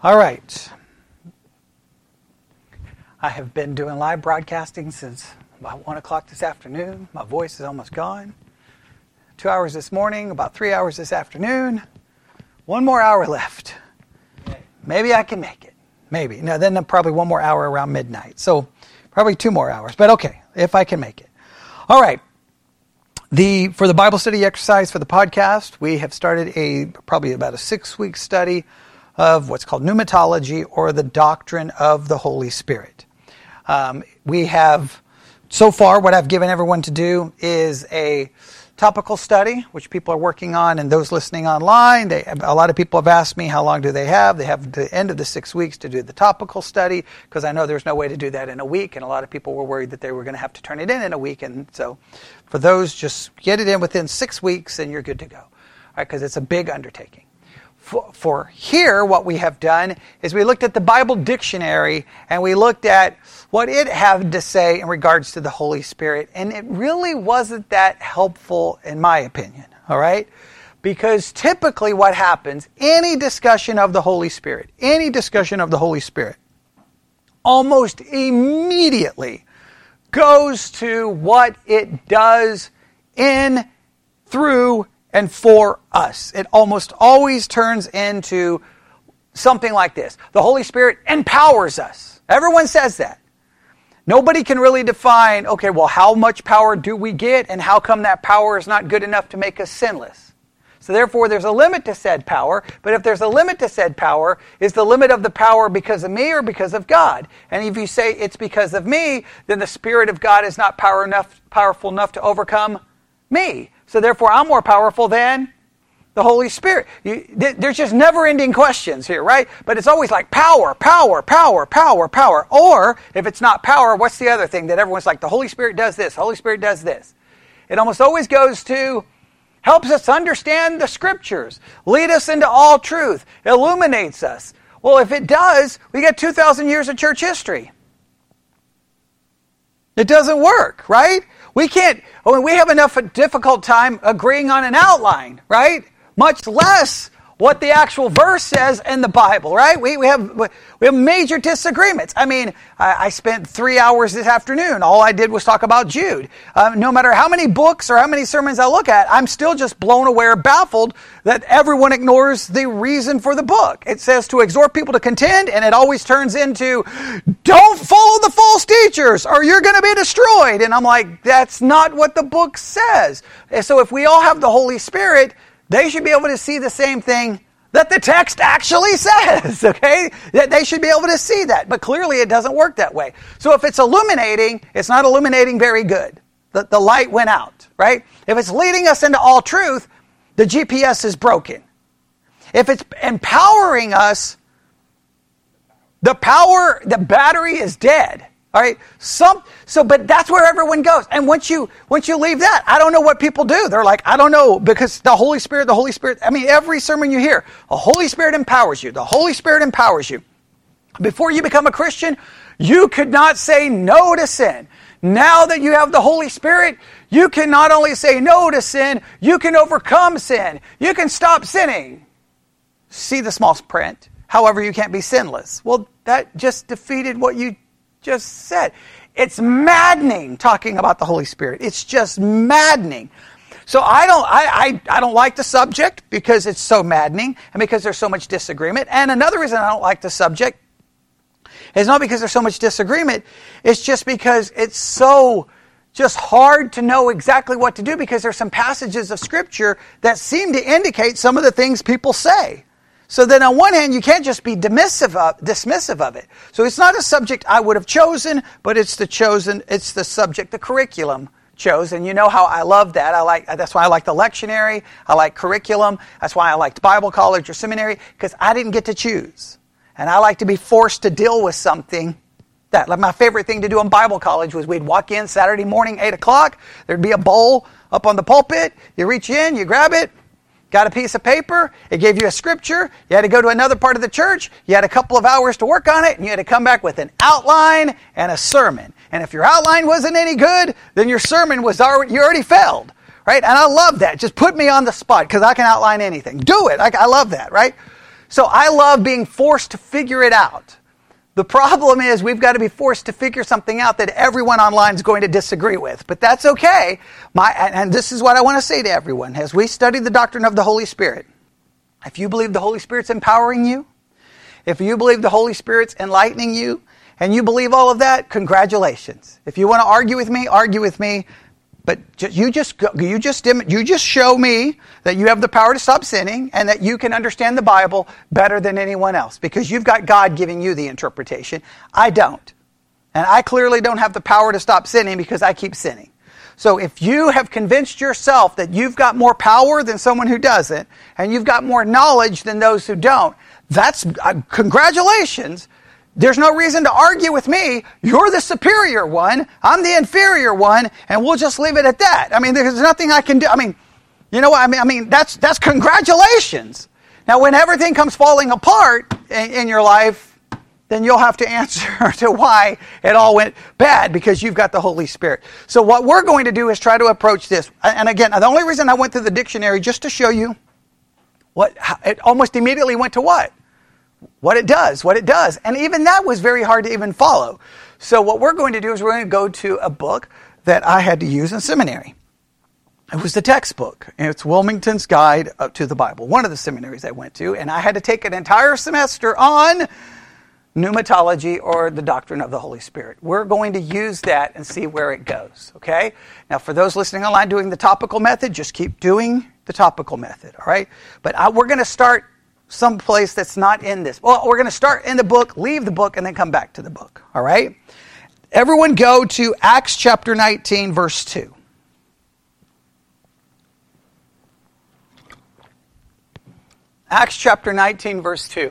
All right. I have been doing live broadcasting since about 1 o'clock this afternoon. My voice is almost gone. Two hours this morning, about three hours this afternoon. One more hour left. Maybe I can make it. Maybe. Now, then probably one more hour around midnight. So probably two more hours. But okay, if I can make it. All right. The, for the Bible study exercise for the podcast, we have started a probably about a six week study of what's called pneumatology or the doctrine of the Holy Spirit. Um, we have, so far, what I've given everyone to do is a topical study, which people are working on, and those listening online, they, a lot of people have asked me how long do they have. They have the end of the six weeks to do the topical study because I know there's no way to do that in a week, and a lot of people were worried that they were going to have to turn it in in a week. And so, for those, just get it in within six weeks, and you're good to go, because right, it's a big undertaking for, for here, what we have done is we looked at the Bible dictionary and we looked at what it had to say in regards to the Holy Spirit. And it really wasn't that helpful, in my opinion. All right? Because typically, what happens, any discussion of the Holy Spirit, any discussion of the Holy Spirit, almost immediately goes to what it does in, through, and for us. It almost always turns into something like this The Holy Spirit empowers us. Everyone says that. Nobody can really define, okay, well, how much power do we get, and how come that power is not good enough to make us sinless? So, therefore, there's a limit to said power, but if there's a limit to said power, is the limit of the power because of me or because of God? And if you say it's because of me, then the Spirit of God is not power enough, powerful enough to overcome me. So therefore, I'm more powerful than the Holy Spirit. You, there's just never ending questions here, right? But it's always like power, power, power, power, power. Or if it's not power, what's the other thing that everyone's like, the Holy Spirit does this, Holy Spirit does this? It almost always goes to helps us understand the scriptures, lead us into all truth, illuminates us. Well, if it does, we get 2,000 years of church history. It doesn't work, right? We can't, we have enough a difficult time agreeing on an outline, right? Much less what the actual verse says in the Bible, right? We, we, have, we have major disagreements. I mean, I, I spent three hours this afternoon. All I did was talk about Jude. Um, no matter how many books or how many sermons I look at, I'm still just blown away or baffled that everyone ignores the reason for the book. It says to exhort people to contend, and it always turns into, don't follow the false teachers or you're going to be destroyed. And I'm like, that's not what the book says. And so if we all have the Holy Spirit, they should be able to see the same thing that the text actually says, okay? That they should be able to see that. But clearly it doesn't work that way. So if it's illuminating, it's not illuminating very good. The, the light went out, right? If it's leading us into all truth, the GPS is broken. If it's empowering us, the power, the battery is dead. All right. Some so but that's where everyone goes. And once you once you leave that, I don't know what people do. They're like, I don't know, because the Holy Spirit, the Holy Spirit, I mean, every sermon you hear, the Holy Spirit empowers you. The Holy Spirit empowers you. Before you become a Christian, you could not say no to sin. Now that you have the Holy Spirit, you can not only say no to sin, you can overcome sin. You can stop sinning. See the small print. However, you can't be sinless. Well, that just defeated what you just said. It's maddening talking about the Holy Spirit. It's just maddening. So I don't, I, I, I don't like the subject because it's so maddening and because there's so much disagreement. And another reason I don't like the subject is not because there's so much disagreement. It's just because it's so just hard to know exactly what to do because there's some passages of scripture that seem to indicate some of the things people say. So then on one hand, you can't just be dismissive of, dismissive of it. So it's not a subject I would have chosen, but it's the chosen, it's the subject, the curriculum chose. And you know how I love that. I like, that's why I like the lectionary. I like curriculum. That's why I liked Bible college or seminary, because I didn't get to choose. And I like to be forced to deal with something that, like my favorite thing to do in Bible college was we'd walk in Saturday morning, 8 o'clock. There'd be a bowl up on the pulpit. You reach in, you grab it, got a piece of paper, it gave you a scripture, you had to go to another part of the church, you had a couple of hours to work on it, and you had to come back with an outline and a sermon. And if your outline wasn't any good, then your sermon was already, you already failed, right? And I love that. Just put me on the spot because I can outline anything. Do it. I, I love that, right? So I love being forced to figure it out. The problem is we've got to be forced to figure something out that everyone online is going to disagree with. But that's okay. My, and this is what I want to say to everyone. As we study the doctrine of the Holy Spirit, if you believe the Holy Spirit's empowering you, if you believe the Holy Spirit's enlightening you, and you believe all of that, congratulations. If you want to argue with me, argue with me. But you just you just you just show me that you have the power to stop sinning and that you can understand the Bible better than anyone else because you've got God giving you the interpretation. I don't. And I clearly don't have the power to stop sinning because I keep sinning. So if you have convinced yourself that you've got more power than someone who doesn't and you've got more knowledge than those who don't, that's uh, congratulations. There's no reason to argue with me. You're the superior one. I'm the inferior one, and we'll just leave it at that. I mean, there's nothing I can do. I mean, you know what? I mean, I mean that's that's congratulations. Now, when everything comes falling apart in, in your life, then you'll have to answer to why it all went bad because you've got the Holy Spirit. So what we're going to do is try to approach this. And again, the only reason I went through the dictionary just to show you what it almost immediately went to what what it does, what it does. And even that was very hard to even follow. So what we're going to do is we're going to go to a book that I had to use in seminary. It was the textbook. And it's Wilmington's Guide to the Bible, one of the seminaries I went to. And I had to take an entire semester on pneumatology or the doctrine of the Holy Spirit. We're going to use that and see where it goes, okay? Now, for those listening online doing the topical method, just keep doing the topical method, all right? But I, we're going to start someplace that's not in this. Well, we're going to start in the book, leave the book, and then come back to the book. All right? Everyone go to Acts chapter 19, verse 2. Acts chapter 19, verse 2.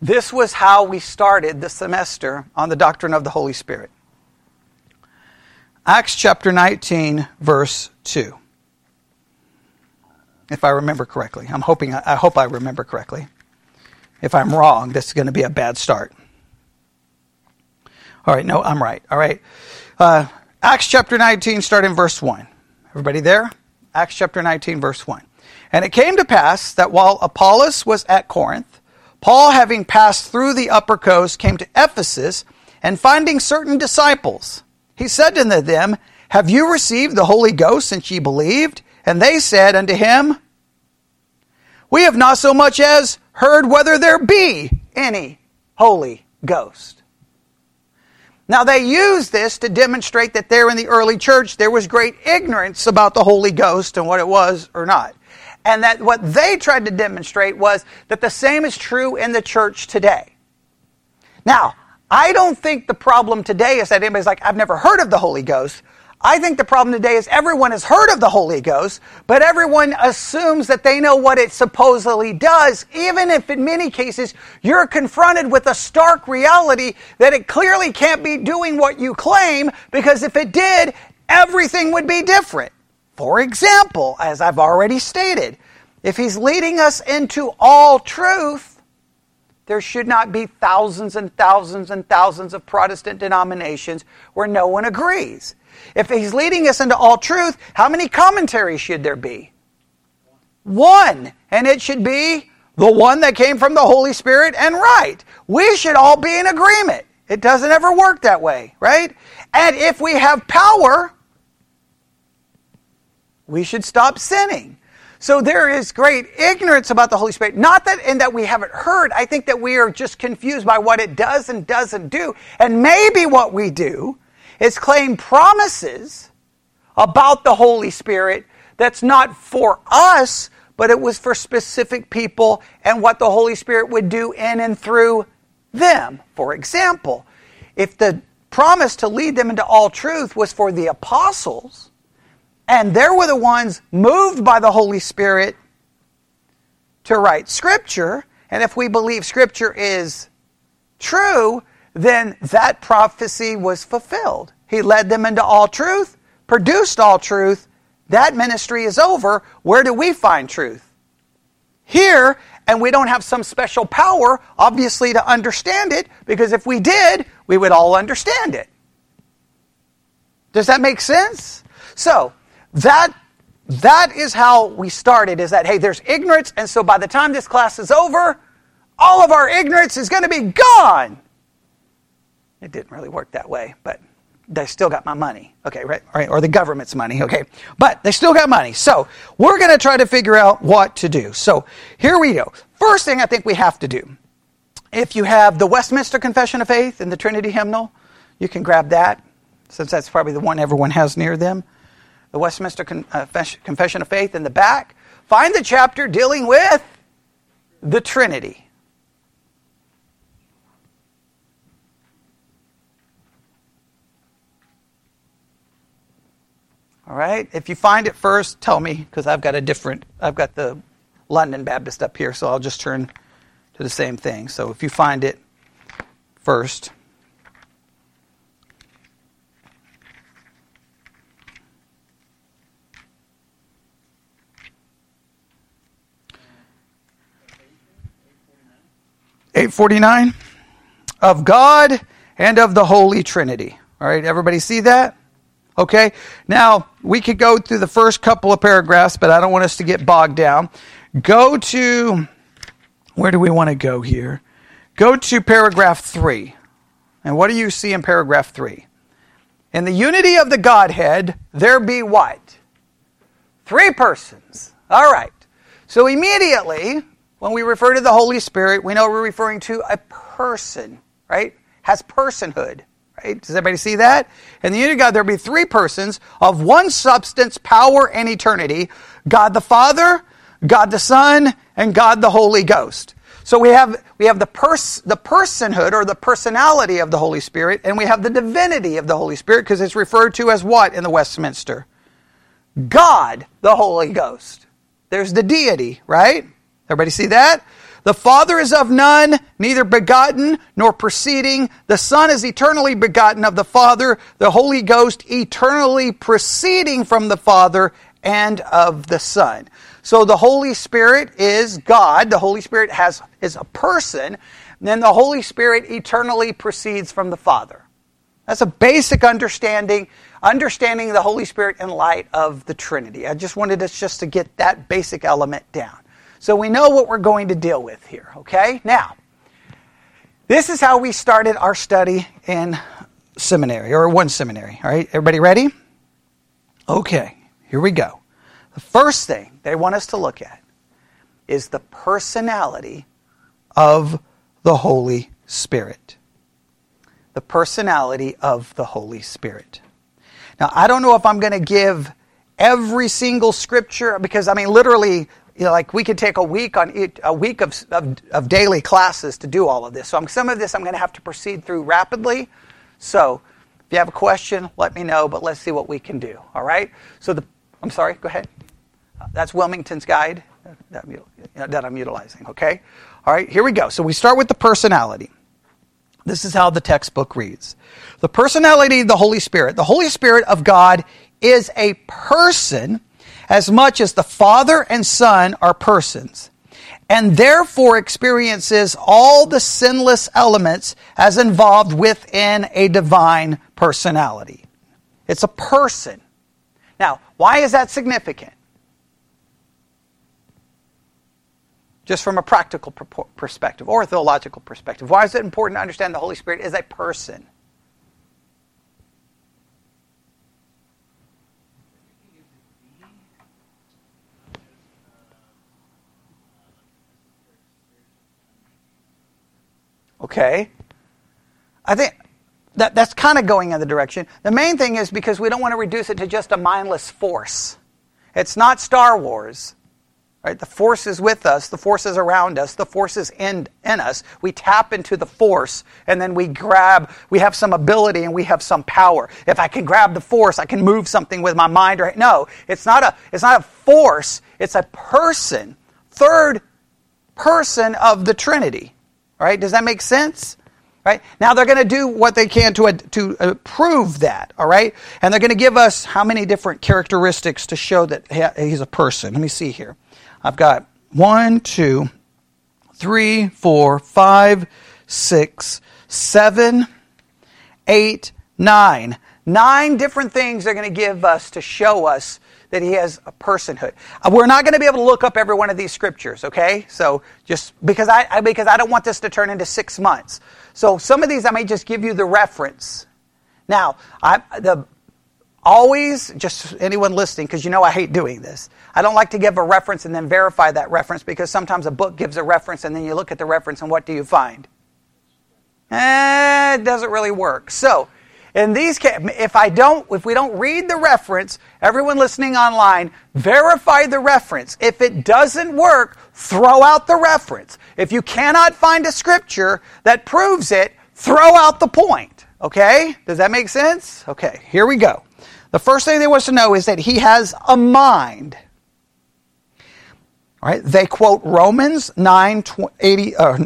This was how we started the semester on the doctrine of the Holy Spirit. Acts chapter 19, verse 2 if I remember correctly. I'm hoping, I hope I remember correctly. If I'm wrong, this is going to be a bad start. All right, no, I'm right. All right. Uh, Acts chapter 19, start in verse 1. Everybody there? Acts chapter 19, verse 1. And it came to pass that while Apollos was at Corinth, Paul, having passed through the upper coast, came to Ephesus, and finding certain disciples, he said unto them, Have you received the Holy Ghost since ye believed? And they said unto him, We have not so much as heard whether there be any Holy Ghost. Now, they use this to demonstrate that there in the early church there was great ignorance about the Holy Ghost and what it was or not. And that what they tried to demonstrate was that the same is true in the church today. Now, I don't think the problem today is that anybody's like, I've never heard of the Holy Ghost. I think the problem today is everyone has heard of the Holy Ghost, but everyone assumes that they know what it supposedly does, even if in many cases you're confronted with a stark reality that it clearly can't be doing what you claim, because if it did, everything would be different. For example, as I've already stated, if he's leading us into all truth, there should not be thousands and thousands and thousands of Protestant denominations where no one agrees. If he's leading us into all truth, how many commentaries should there be? One. And it should be the one that came from the Holy Spirit and right. We should all be in agreement. It doesn't ever work that way, right? And if we have power, we should stop sinning. So there is great ignorance about the Holy Spirit. Not that in that we haven't heard. I think that we are just confused by what it does and doesn't do. And maybe what we do is claim promises about the Holy Spirit that's not for us, but it was for specific people and what the Holy Spirit would do in and through them. For example, if the promise to lead them into all truth was for the apostles, and they were the ones moved by the Holy Spirit to write Scripture, and if we believe Scripture is true, then that prophecy was fulfilled. He led them into all truth, produced all truth. That ministry is over. Where do we find truth? Here, and we don't have some special power, obviously, to understand it, because if we did, we would all understand it. Does that make sense? So, that that is how we started is that hey there's ignorance and so by the time this class is over all of our ignorance is going to be gone. It didn't really work that way, but they still got my money. Okay, right, or the government's money. Okay, but they still got money. So we're going to try to figure out what to do. So here we go. First thing I think we have to do, if you have the Westminster Confession of Faith and the Trinity hymnal, you can grab that, since that's probably the one everyone has near them. The Westminster uh, Confession of Faith in the back. Find the chapter dealing with the Trinity. All right? If you find it first, tell me because I've got a different, I've got the London Baptist up here, so I'll just turn to the same thing. So if you find it first. Eight forty nine of God and of the Holy Trinity. All right, everybody see that? Okay? Now, we could go through the first couple of paragraphs, but I don't want us to get bogged down. Go to, where do we want to go here? Go to paragraph 3. And what do you see in paragraph 3? In the unity of the Godhead, there be what? Three persons. All right. So immediately, when we refer to the Holy Spirit, we know we're referring to a person, right? Has personhood. Right? Does everybody see that? In the unity of God, there will be three persons of one substance, power, and eternity God the Father, God the Son, and God the Holy Ghost. So we have, we have the, pers- the personhood or the personality of the Holy Spirit, and we have the divinity of the Holy Spirit because it's referred to as what in the Westminster? God the Holy Ghost. There's the deity, right? Everybody see that? The Father is of none, neither begotten nor proceeding. The Son is eternally begotten of the Father, the Holy Ghost eternally proceeding from the Father and of the Son. So the Holy Spirit is God. The Holy Spirit has is a person. Then the Holy Spirit eternally proceeds from the Father. That's a basic understanding, understanding the Holy Spirit in light of the Trinity. I just wanted us just to get that basic element down. So we know what we're going to deal with here, okay? Now, this is how we started our study in seminary, or one seminary, all right? Everybody ready? Okay, here we go. The first thing they want us to look at is the personality of the Holy Spirit. The personality of the Holy Spirit. Now, I don't know if I'm going to give every single scripture because, I mean, literally, you know, like we could take a week on it, a week of, of, of, daily classes to do all of this. So I'm, some of this I'm going to have to proceed through rapidly. So if you have a question, let me know. But let's see what we can do. All right. So the I'm sorry. Go ahead. That's Wilmington's guide that, that I'm utilizing. Okay. All right. Here we go. So we start with the personality. This is how the textbook reads. The personality of the Holy Spirit. The Holy Spirit of God is a person as much as the Father and Son are persons, and therefore experiences all the sinless elements as involved within a divine personality. It's a person. Now, why is that significant? Just from a practical perspective or a theological perspective. Why is it important to understand the Holy Spirit is a person? Okay? I think that, that's kind of going in the direction. The main thing is because we don't want to reduce it to just a mindless force. It's not Star Wars. Right? The force is with us, the force is around us, the force is in, in us. We tap into the force and then we grab, we have some ability and we have some power. If I can grab the force, I can move something with my mind. Right? No, it's not a it's not a force, it's a person. Third person of the Trinity. Right? Does that make sense? Right? Now they're going to do what they can to, to uh, prove that, all right? And they're going to give us how many different characteristics to show that he's a person. Let me see here. I've got one, two, three, four, five, six, seven, eight, nine. Nine different things they're going to give us to show us that he has a personhood. Uh, we're not going to be able to look up every one of these scriptures, okay? So just because I, because I don't want this to turn into six months. So some of these I may just give you the reference. Now, I, the always just anyone listening because you know I hate doing this. I don't like to give a reference and then verify that reference because sometimes a book gives a reference and then you look at the reference and what do you find? Eh, it doesn't really work. So, in these if I don't if we don't read the reference, everyone listening online, verify the reference. If it doesn't work, throw out the reference. If you cannot find a scripture that proves it, throw out the point. Okay? Does that make sense? Okay, here we go. The first thing they want to know is that he has a mind. All right? They quote Romans 9 80, uh,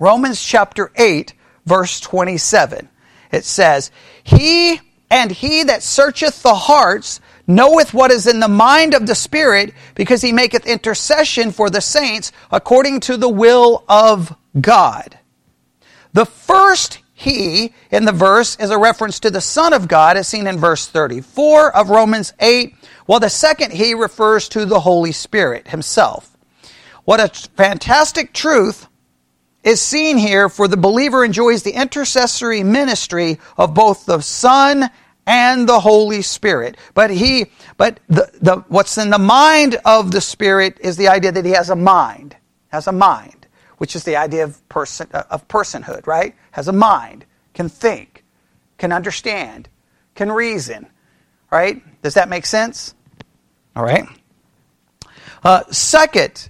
Romans chapter 8 verse 27 it says, He and he that searcheth the hearts knoweth what is in the mind of the Spirit, because he maketh intercession for the saints according to the will of God. The first he in the verse is a reference to the Son of God, as seen in verse 34 of Romans 8, while the second he refers to the Holy Spirit himself. What a fantastic truth is seen here for the believer enjoys the intercessory ministry of both the Son and the Holy Spirit. But he, but the, the, what's in the mind of the Spirit is the idea that he has a mind, has a mind, which is the idea of person, of personhood, right? Has a mind, can think, can understand, can reason, right? Does that make sense? All right. Uh, second,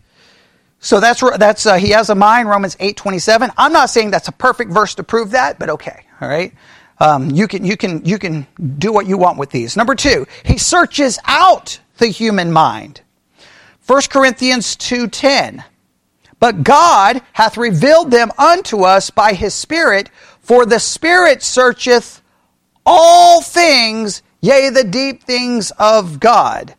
so that's that's uh, he has a mind. Romans eight twenty seven. I'm not saying that's a perfect verse to prove that, but okay, all right. Um, you can you can you can do what you want with these. Number two, he searches out the human mind. 1 Corinthians two ten. But God hath revealed them unto us by his Spirit, for the Spirit searcheth all things, yea, the deep things of God.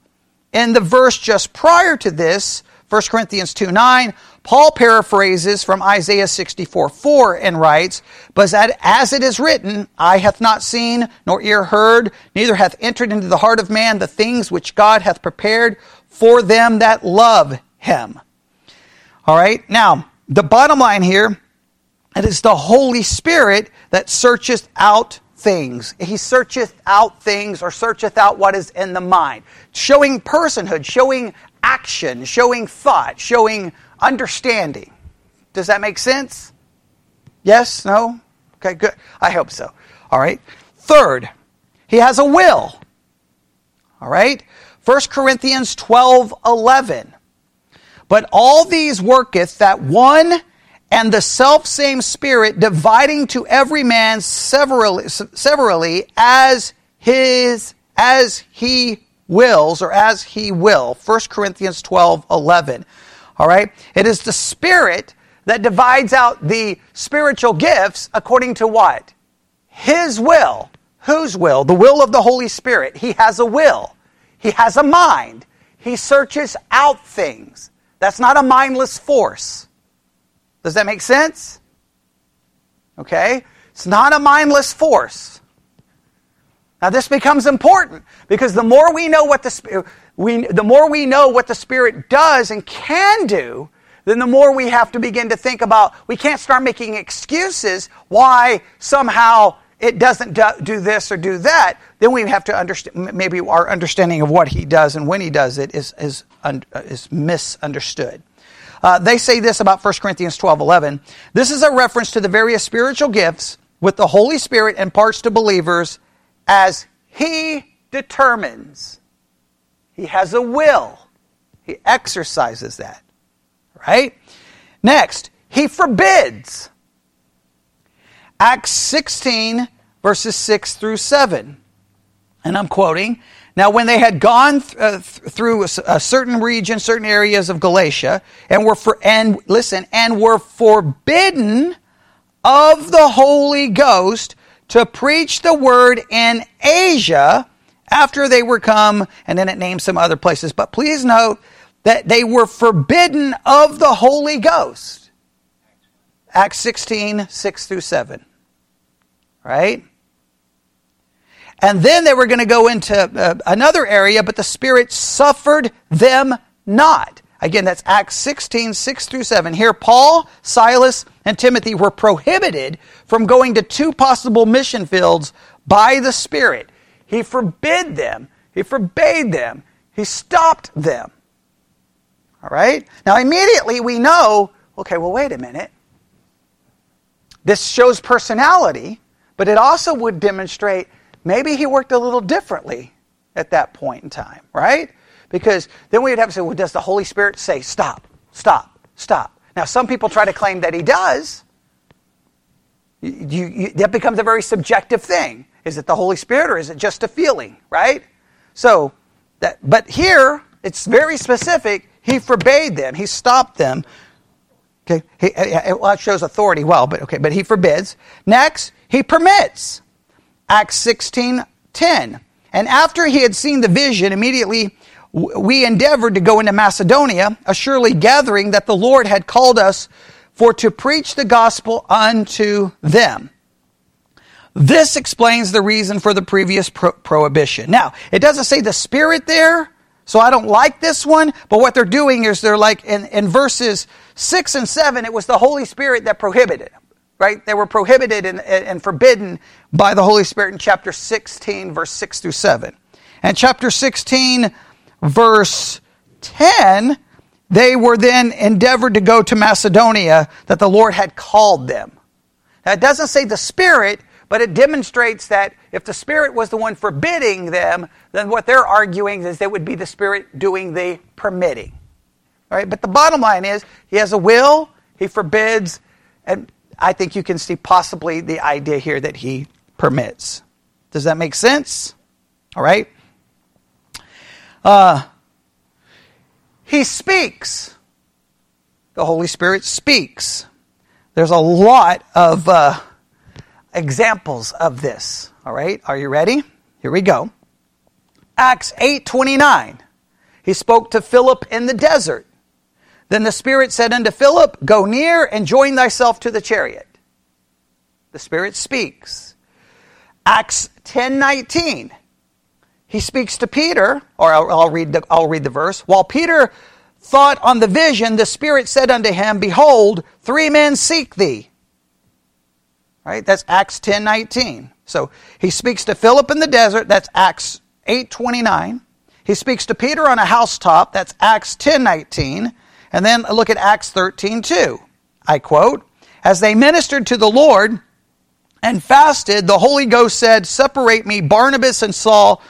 And the verse just prior to this, 1 Corinthians 2 9, Paul paraphrases from Isaiah 64 4 and writes, But as it is written, eye hath not seen, nor ear heard, neither hath entered into the heart of man the things which God hath prepared for them that love him. All right, now, the bottom line here, it is the Holy Spirit that searcheth out things. He searcheth out things or searcheth out what is in the mind. Showing personhood, showing action, showing thought, showing understanding. Does that make sense? Yes? No? Okay, good. I hope so. All right. Third, he has a will. All right? 1 Corinthians 12 11. But all these worketh that one and the self same Spirit, dividing to every man severally, severally as his as he wills or as he will. 1 Corinthians 12 11. All right? It is the Spirit that divides out the spiritual gifts according to what? His will. Whose will? The will of the Holy Spirit. He has a will, He has a mind. He searches out things. That's not a mindless force. Does that make sense? Okay? It's not a mindless force. Now this becomes important because the more we know what the we the more we know what the Spirit does and can do, then the more we have to begin to think about. We can't start making excuses why somehow it doesn't do this or do that. Then we have to understand. Maybe our understanding of what He does and when He does it is is is misunderstood. Uh, they say this about 1 Corinthians 12 11. This is a reference to the various spiritual gifts with the Holy Spirit imparts to believers as he determines. He has a will. He exercises that. Right? Next, he forbids. Acts 16, verses 6 through 7. And I'm quoting Now, when they had gone th- uh, th- through a, a, certain region, certain areas of Galatia, and were for, and listen, and were forbidden of the Holy Ghost to preach the word in Asia after they were come, and then it names some other places. But please note that they were forbidden of the Holy Ghost. Acts 16, 6 through 7. Right? And then they were going to go into uh, another area, but the Spirit suffered them not. Again, that's Acts 16, 6 through 7. Here, Paul, Silas, and Timothy were prohibited from going to two possible mission fields by the Spirit. He forbid them, he forbade them, he stopped them. All right? Now, immediately we know okay, well, wait a minute. This shows personality, but it also would demonstrate maybe he worked a little differently at that point in time, right? Because then we would have to say, well, does the Holy Spirit say, stop, stop, stop? Now, some people try to claim that he does. You, you, that becomes a very subjective thing. Is it the Holy Spirit or is it just a feeling, right? So, that, but here, it's very specific. He forbade them, he stopped them. Okay, he, well, it shows authority well, but okay, but he forbids. Next, he permits. Acts 16 10. And after he had seen the vision, immediately we endeavored to go into Macedonia, assuredly gathering that the Lord had called us for to preach the gospel unto them. This explains the reason for the previous pro- prohibition. Now, it doesn't say the Spirit there, so I don't like this one, but what they're doing is they're like in, in verses 6 and 7, it was the Holy Spirit that prohibited, right? They were prohibited and, and forbidden by the Holy Spirit in chapter 16, verse 6 through 7. And chapter 16, verse 10, they were then endeavored to go to Macedonia that the Lord had called them. Now, it doesn't say the Spirit, but it demonstrates that if the Spirit was the one forbidding them, then what they're arguing is it would be the Spirit doing the permitting. All right, but the bottom line is he has a will, he forbids, and I think you can see possibly the idea here that he permits. Does that make sense? All right. Uh, he speaks. The Holy Spirit speaks. There's a lot of uh, examples of this. All right, are you ready? Here we go. Acts 8:29. He spoke to Philip in the desert. Then the Spirit said unto Philip, Go near and join thyself to the chariot. The Spirit speaks. Acts 10:19. He speaks to Peter, or I'll, I'll, read the, I'll read the verse. While Peter thought on the vision, the Spirit said unto him, Behold, three men seek thee. Right? That's Acts 10 19. So he speaks to Philip in the desert, that's Acts 8 29. He speaks to Peter on a housetop, that's Acts 10 19. And then look at Acts 13 2. I quote, As they ministered to the Lord and fasted, the Holy Ghost said, Separate me, Barnabas and Saul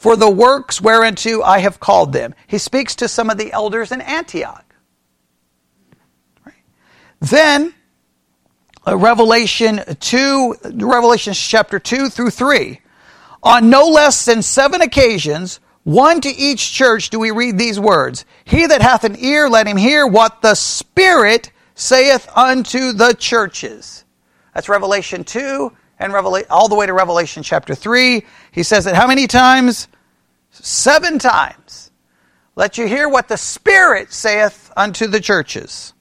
for the works whereunto I have called them. He speaks to some of the elders in Antioch. Right. Then, uh, Revelation 2, Revelation chapter 2 through 3. On no less than seven occasions, one to each church, do we read these words He that hath an ear, let him hear what the Spirit saith unto the churches. That's Revelation 2 and Revela- all the way to Revelation chapter 3. He says it how many times? Seven times. Let you hear what the Spirit saith unto the churches.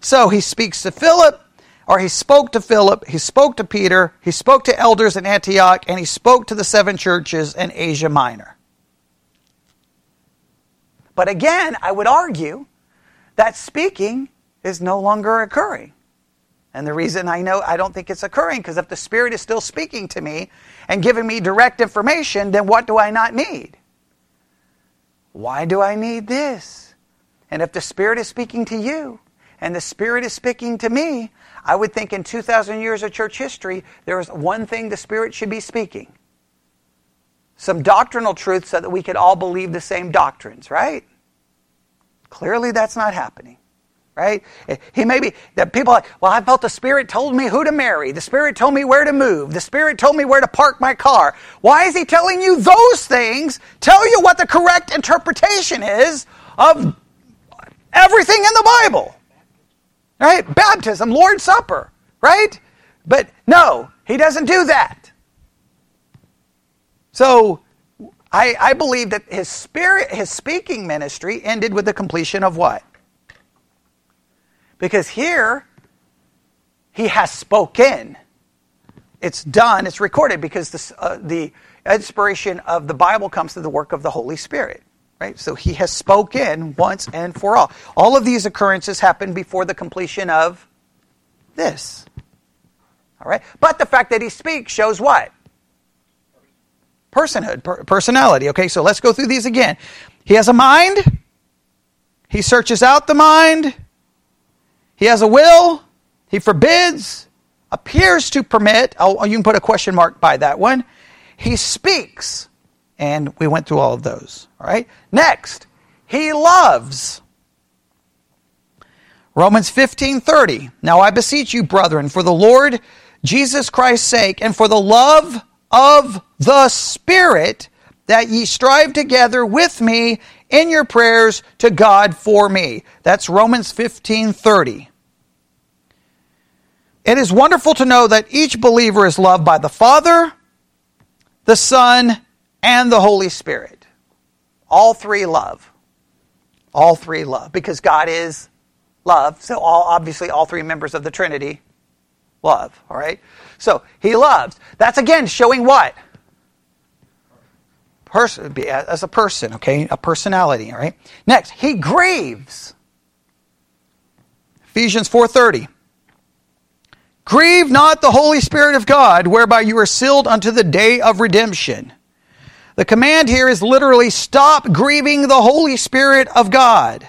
So he speaks to Philip, or he spoke to Philip, he spoke to Peter, he spoke to elders in Antioch, and he spoke to the seven churches in Asia Minor. But again, I would argue that speaking is no longer occurring. And the reason I know I don't think it's occurring because if the Spirit is still speaking to me and giving me direct information, then what do I not need? Why do I need this? And if the Spirit is speaking to you and the Spirit is speaking to me, I would think in 2,000 years of church history, there is one thing the Spirit should be speaking some doctrinal truth so that we could all believe the same doctrines, right? Clearly, that's not happening right? He may be that people like, well, I felt the Spirit told me who to marry. The Spirit told me where to move. The Spirit told me where to park my car. Why is He telling you those things? Tell you what the correct interpretation is of everything in the Bible, right? Baptism, Lord's Supper, right? But no, He doesn't do that. So. I, I believe that his spirit, his speaking ministry ended with the completion of what? Because here, he has spoken. It's done, it's recorded because this, uh, the inspiration of the Bible comes through the work of the Holy Spirit. Right? So he has spoken once and for all. All of these occurrences happen before the completion of this. All right? But the fact that he speaks shows what? Personhood, per- personality. Okay, so let's go through these again. He has a mind. He searches out the mind. He has a will. He forbids, appears to permit. Oh, you can put a question mark by that one. He speaks. And we went through all of those. All right? Next, he loves. Romans 15:30. Now I beseech you, brethren, for the Lord Jesus Christ's sake and for the love of the Spirit, that ye strive together with me in your prayers to God for me. That's Romans 15:30. It is wonderful to know that each believer is loved by the Father, the Son, and the Holy Spirit. All three love. All three love because God is love. So all obviously all three members of the Trinity love, all right? So he loves. That's again showing what? Person as a person, okay? A personality, all right? Next, he grieves. Ephesians 4:30. Grieve not the Holy Spirit of God, whereby you are sealed unto the day of redemption. The command here is literally stop grieving the Holy Spirit of God.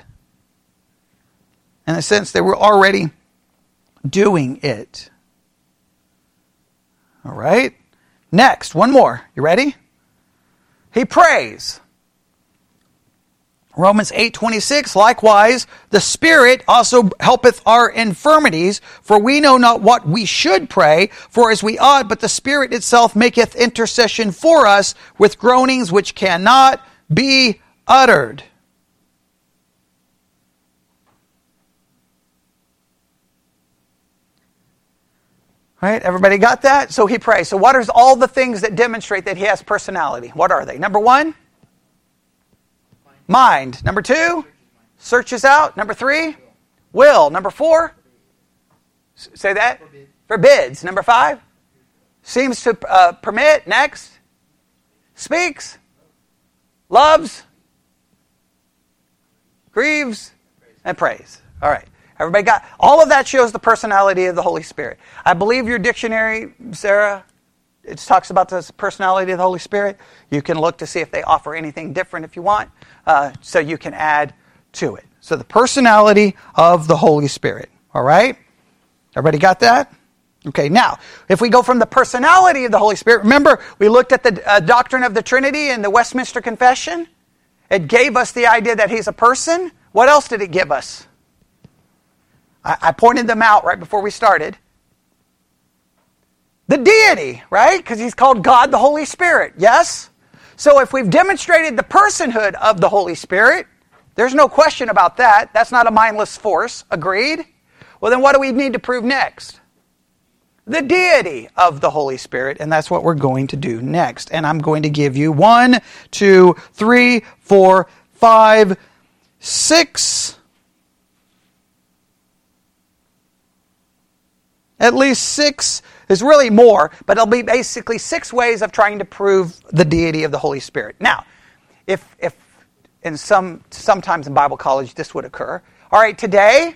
In a sense, they were already doing it. All right? Next, one more. You ready? He prays. Romans 8:26 likewise the spirit also helpeth our infirmities for we know not what we should pray for as we ought but the spirit itself maketh intercession for us with groanings which cannot be uttered Right? Everybody got that? So he prays. So what are all the things that demonstrate that he has personality? What are they? Number 1, Mind. Number two, searches out. Number three, will. Number four, say that. Forbids. Number five, seems to uh, permit. Next, speaks, loves, grieves, and prays. All right. Everybody got all of that shows the personality of the Holy Spirit. I believe your dictionary, Sarah, it talks about the personality of the Holy Spirit. You can look to see if they offer anything different if you want, uh, so you can add to it. So the personality of the Holy Spirit. All right? Everybody got that? Okay, now, if we go from the personality of the Holy Spirit, remember we looked at the uh, doctrine of the Trinity in the Westminster Confession? It gave us the idea that he's a person. What else did it give us? I, I pointed them out right before we started the deity, right? Because he's called God the Holy Spirit, yes? So if we've demonstrated the personhood of the Holy Spirit, there's no question about that. That's not a mindless force. Agreed? Well, then what do we need to prove next? The deity of the Holy Spirit, and that's what we're going to do next. And I'm going to give you one, two, three, four, five, six At least six, there's really more, but it'll be basically six ways of trying to prove the deity of the Holy Spirit. Now, if, if in some, sometimes in Bible college this would occur, all right, today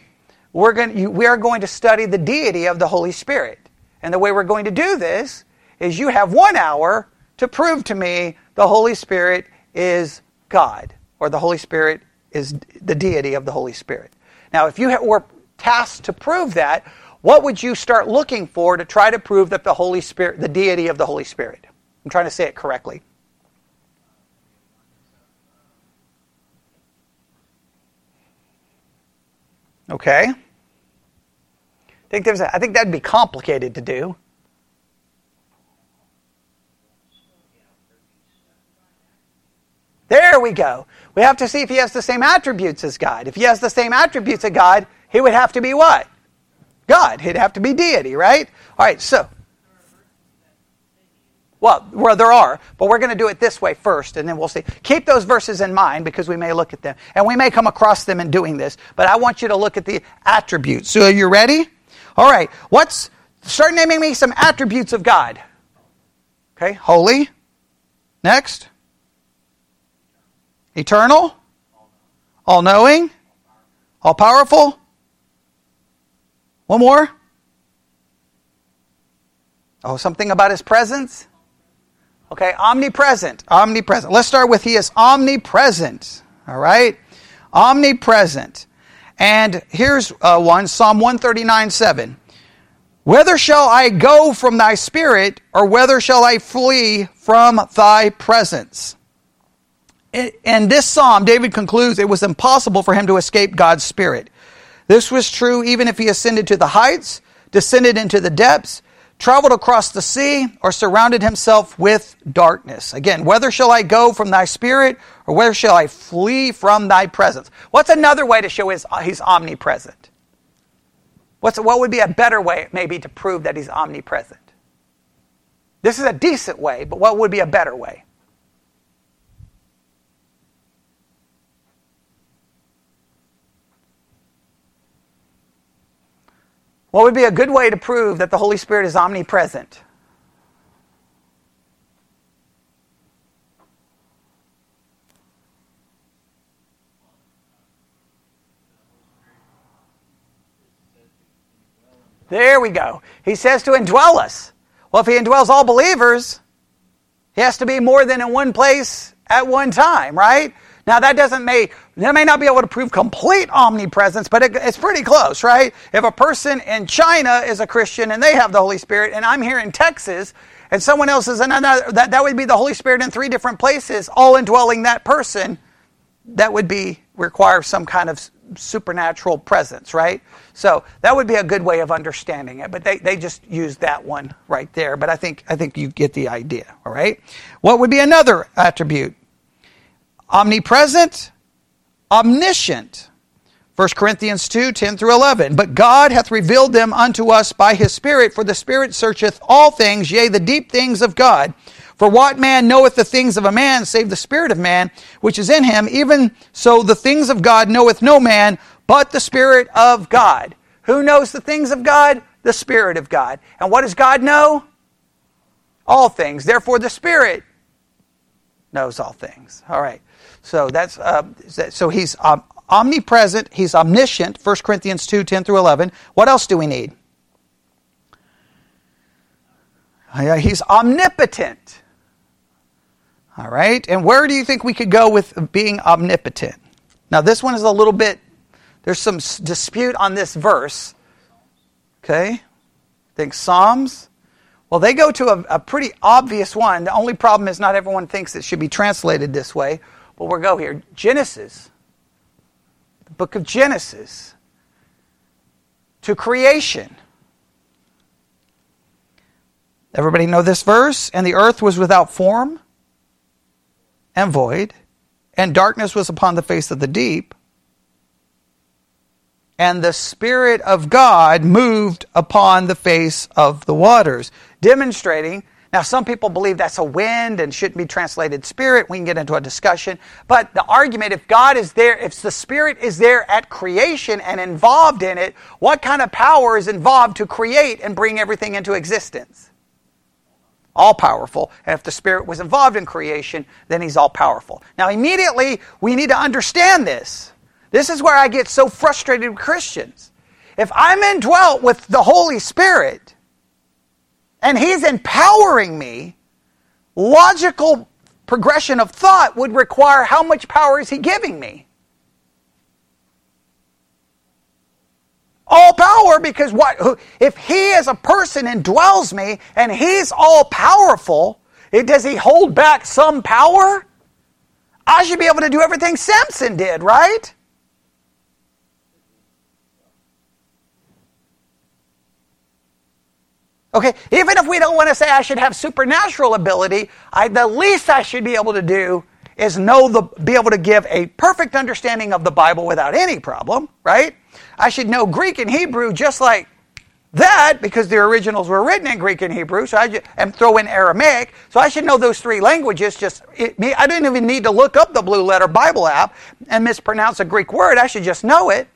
we're going we are going to study the deity of the Holy Spirit. And the way we're going to do this is you have one hour to prove to me the Holy Spirit is God, or the Holy Spirit is the deity of the Holy Spirit. Now, if you were tasked to prove that, what would you start looking for to try to prove that the Holy Spirit, the deity of the Holy Spirit? I'm trying to say it correctly. Okay. I think, there's a, I think that'd be complicated to do. There we go. We have to see if he has the same attributes as God. If he has the same attributes as God, he would have to be what? God. He'd have to be deity, right? All right, so. Well, well, there are, but we're going to do it this way first, and then we'll see. Keep those verses in mind because we may look at them, and we may come across them in doing this. But I want you to look at the attributes. So, are you ready? All right. What's start naming me some attributes of God? Okay, holy, Next. Eternal. All knowing. All powerful. One more. Oh, something about his presence? Okay, omnipresent. Omnipresent. Let's start with he is omnipresent. All right? Omnipresent. And here's uh, one Psalm 139 7. Whether shall I go from thy spirit, or whether shall I flee from thy presence? In this psalm, David concludes it was impossible for him to escape God's spirit. This was true even if he ascended to the heights, descended into the depths, traveled across the sea, or surrounded himself with darkness. Again, whether shall I go from thy spirit, or where shall I flee from thy presence? What's another way to show his, uh, he's omnipresent? What's, what would be a better way, maybe, to prove that he's omnipresent? This is a decent way, but what would be a better way? What would be a good way to prove that the Holy Spirit is omnipresent? There we go. He says to indwell us. Well, if he indwells all believers, he has to be more than in one place at one time, right? Now that doesn't may that may not be able to prove complete omnipresence, but it, it's pretty close, right? If a person in China is a Christian and they have the Holy Spirit, and I'm here in Texas, and someone else is another, that that would be the Holy Spirit in three different places, all indwelling that person. That would be require some kind of supernatural presence, right? So that would be a good way of understanding it. But they, they just use that one right there. But I think I think you get the idea. All right. What would be another attribute? Omnipresent, omniscient. 1 Corinthians 2 10 through 11. But God hath revealed them unto us by his Spirit, for the Spirit searcheth all things, yea, the deep things of God. For what man knoweth the things of a man, save the Spirit of man, which is in him? Even so, the things of God knoweth no man, but the Spirit of God. Who knows the things of God? The Spirit of God. And what does God know? All things. Therefore, the Spirit knows all things. All right. So that's uh, so he's um, omnipresent. He's omniscient. 1 Corinthians 2, 10 through 11. What else do we need? He's omnipotent. All right. And where do you think we could go with being omnipotent? Now, this one is a little bit, there's some dispute on this verse. Okay. Think Psalms. Well, they go to a, a pretty obvious one. The only problem is not everyone thinks it should be translated this way. But we'll go here. Genesis, the book of Genesis, to creation. Everybody know this verse? And the earth was without form and void, and darkness was upon the face of the deep. And the Spirit of God moved upon the face of the waters, demonstrating now, some people believe that's a wind and shouldn't be translated spirit. We can get into a discussion. But the argument, if God is there, if the spirit is there at creation and involved in it, what kind of power is involved to create and bring everything into existence? All powerful. And if the spirit was involved in creation, then he's all powerful. Now, immediately, we need to understand this. This is where I get so frustrated with Christians. If I'm indwelt with the Holy Spirit, and He's empowering me, logical progression of thought would require how much power is He giving me? All power because what if he as a person indwells me and he's all powerful, eh, does he hold back some power? I should be able to do everything Samson did, right? Okay, even if we don't want to say I should have supernatural ability, I, the least I should be able to do is know the, be able to give a perfect understanding of the Bible without any problem, right? I should know Greek and Hebrew just like that because the originals were written in Greek and Hebrew, so I just, and throw in Aramaic. So I should know those three languages. Just it, I didn't even need to look up the Blue Letter Bible app and mispronounce a Greek word. I should just know it.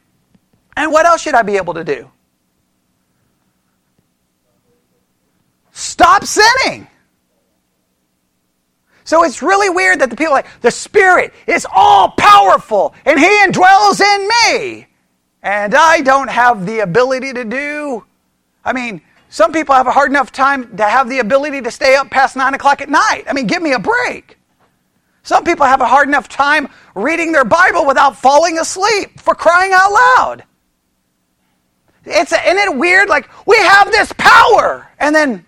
And what else should I be able to do? Stop sinning. So it's really weird that the people like, the Spirit is all powerful and He indwells in me. And I don't have the ability to do. I mean, some people have a hard enough time to have the ability to stay up past 9 o'clock at night. I mean, give me a break. Some people have a hard enough time reading their Bible without falling asleep for crying out loud. It's a, isn't it weird? Like we have this power, and then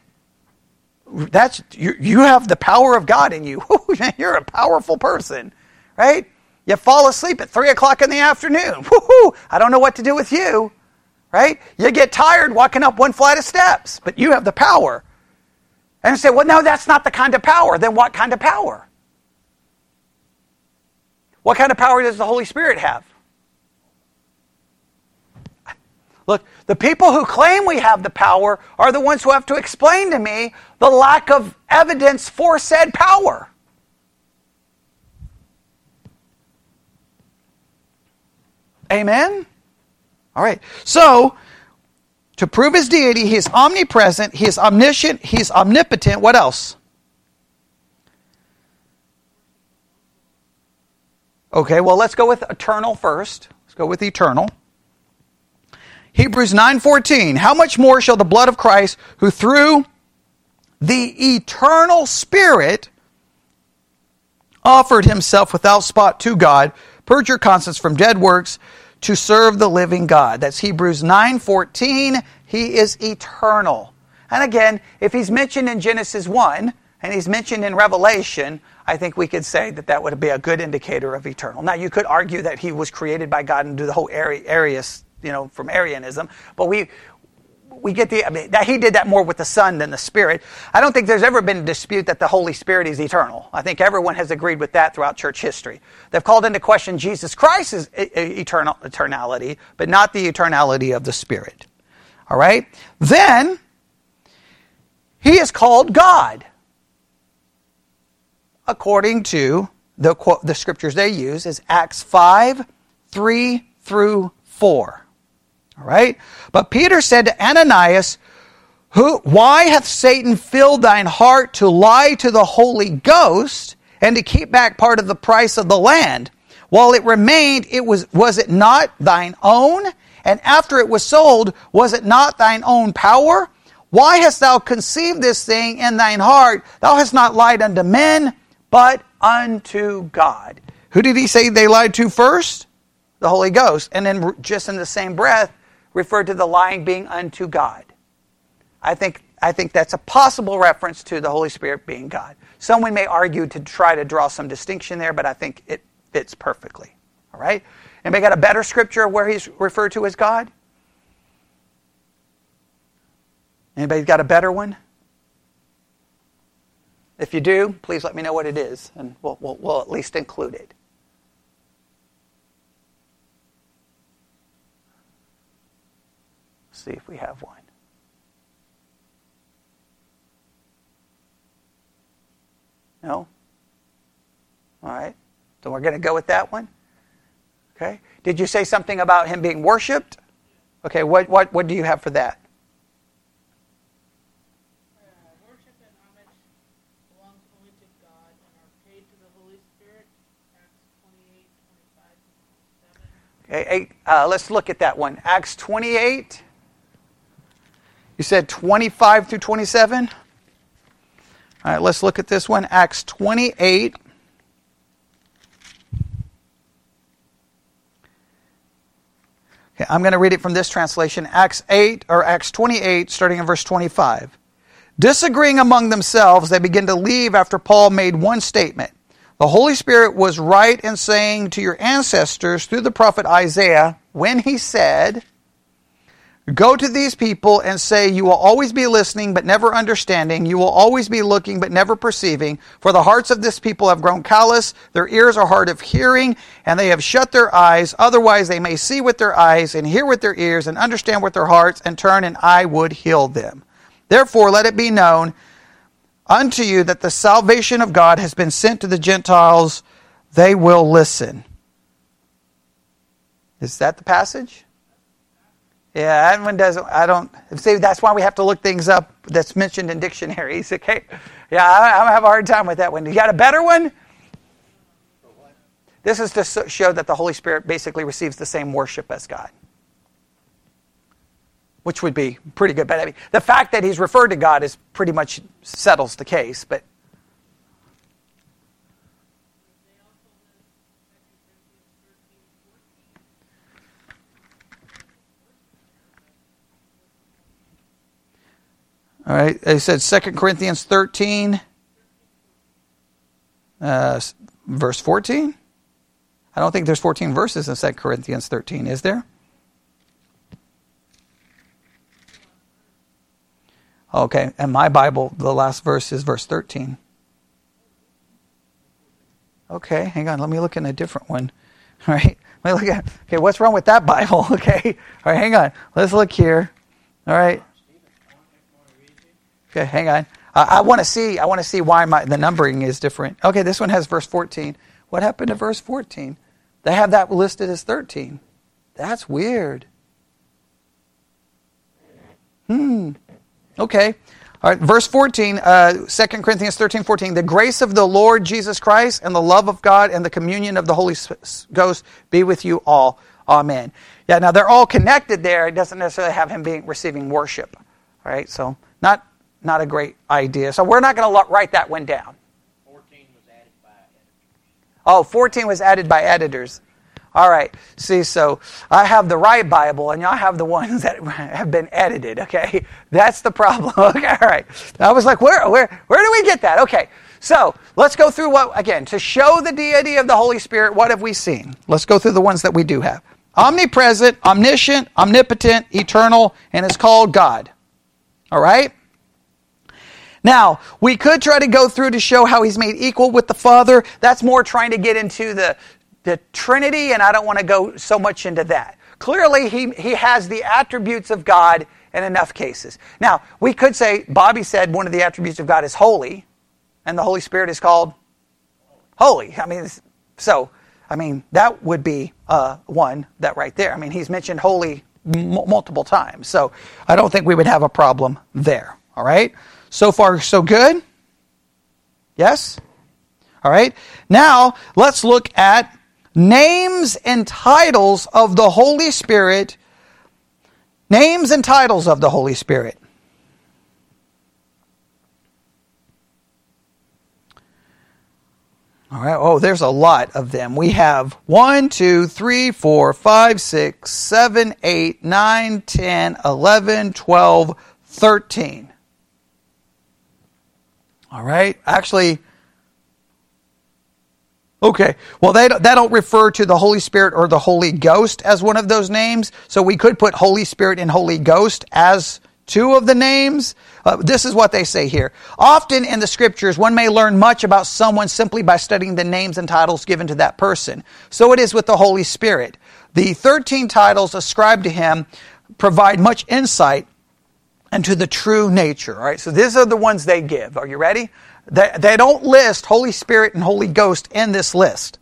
that's you, you have the power of God in you. You're a powerful person, right? You fall asleep at three o'clock in the afternoon. Woo-hoo, I don't know what to do with you, right? You get tired walking up one flight of steps, but you have the power. And you say, well, no, that's not the kind of power. Then what kind of power? What kind of power does the Holy Spirit have? Look, the people who claim we have the power are the ones who have to explain to me the lack of evidence for said power. Amen? All right. So, to prove his deity, he is omnipresent, he is omniscient, he is omnipotent. What else? Okay, well, let's go with eternal first. Let's go with eternal. Hebrews 9:14 How much more shall the blood of Christ who through the eternal spirit offered himself without spot to God purge your conscience from dead works to serve the living God. That's Hebrews 9:14. He is eternal. And again, if he's mentioned in Genesis 1 and he's mentioned in Revelation, I think we could say that that would be a good indicator of eternal. Now, you could argue that he was created by God and do the whole Arius you know, from Arianism, but we we get the I mean, that he did that more with the Son than the Spirit. I don't think there's ever been a dispute that the Holy Spirit is eternal. I think everyone has agreed with that throughout church history. They've called into question Jesus Christ's uh, uh, eternal eternality, but not the eternality of the Spirit. All right? Then he is called God. According to the, the scriptures they use is Acts 5, 3 through 4. All right? But Peter said to Ananias, Who, Why hath Satan filled thine heart to lie to the Holy Ghost and to keep back part of the price of the land? While it remained, it was, was it not thine own? And after it was sold, was it not thine own power? Why hast thou conceived this thing in thine heart? Thou hast not lied unto men, but unto God. Who did he say they lied to first? The Holy Ghost. And then just in the same breath, referred to the lying being unto God. I think, I think that's a possible reference to the Holy Spirit being God. Someone may argue to try to draw some distinction there, but I think it fits perfectly. All right? Anybody got a better scripture where he's referred to as God? Anybody got a better one? If you do, please let me know what it is, and we'll, we'll, we'll at least include it. See if we have one. No? All right. So we're going to go with that one. Okay. Did you say something about him being worshipped? Okay. What what what do you have for that? Worship and homage belong solely to God and are paid to the Holy Spirit. Okay, uh, let's look at that one. Acts 28. You said 25 through 27? All right, let's look at this one. Acts 28. Okay, I'm going to read it from this translation. Acts 8 or Acts 28, starting in verse 25. Disagreeing among themselves, they begin to leave after Paul made one statement. The Holy Spirit was right in saying to your ancestors through the prophet Isaiah when he said, Go to these people and say, You will always be listening, but never understanding. You will always be looking, but never perceiving. For the hearts of this people have grown callous. Their ears are hard of hearing, and they have shut their eyes. Otherwise, they may see with their eyes, and hear with their ears, and understand with their hearts, and turn, and I would heal them. Therefore, let it be known unto you that the salvation of God has been sent to the Gentiles. They will listen. Is that the passage? Yeah, that one doesn't. I don't. See, that's why we have to look things up that's mentioned in dictionaries. Okay. Yeah, I, I have a hard time with that one. You got a better one? This is to show that the Holy Spirit basically receives the same worship as God, which would be pretty good. But I mean, the fact that he's referred to God is pretty much settles the case. But All right, they said 2 Corinthians 13, uh, verse 14. I don't think there's 14 verses in 2 Corinthians 13, is there? Okay, and my Bible, the last verse is verse 13. Okay, hang on, let me look in a different one. All right, let me look at, okay, what's wrong with that Bible? Okay, all right, hang on, let's look here. All right. Okay, hang on. I want to see. I want to see why my, the numbering is different. Okay, this one has verse 14. What happened to verse 14? They have that listed as 13. That's weird. Hmm. Okay. All right, verse 14, uh, 2 Corinthians 13, 14. The grace of the Lord Jesus Christ and the love of God and the communion of the Holy Ghost be with you all. Amen. Yeah, now they're all connected there. It doesn't necessarily have him being receiving worship. All right, so not not a great idea. So we're not going to write that one down. 14 was added by editors. Oh, 14 was added by editors. All right. See, so I have the right Bible, and y'all have the ones that have been edited. Okay, that's the problem. Okay, all right. I was like, where, where, where do we get that? Okay, so let's go through what again to show the deity of the Holy Spirit. What have we seen? Let's go through the ones that we do have: omnipresent, omniscient, omnipotent, eternal, and is called God. All right. Now, we could try to go through to show how he's made equal with the Father. That's more trying to get into the, the Trinity, and I don't want to go so much into that. Clearly, he, he has the attributes of God in enough cases. Now, we could say, Bobby said one of the attributes of God is holy, and the Holy Spirit is called holy. I mean, so, I mean, that would be uh, one that right there. I mean, he's mentioned holy m- multiple times. So, I don't think we would have a problem there. All right? So far, so good? Yes? All right. Now, let's look at names and titles of the Holy Spirit. Names and titles of the Holy Spirit. All right. Oh, there's a lot of them. We have 1, 2, 3, 4, 5, 6, 7, 8, 9, 10, 11, 12, 13. All right? Actually, okay. Well, they don't, that don't refer to the Holy Spirit or the Holy Ghost as one of those names. So we could put Holy Spirit and Holy Ghost as two of the names. Uh, this is what they say here. Often in the scriptures, one may learn much about someone simply by studying the names and titles given to that person. So it is with the Holy Spirit. The 13 titles ascribed to him provide much insight and to the true nature. All right, so these are the ones they give. Are you ready? They, they don't list Holy Spirit and Holy Ghost in this list.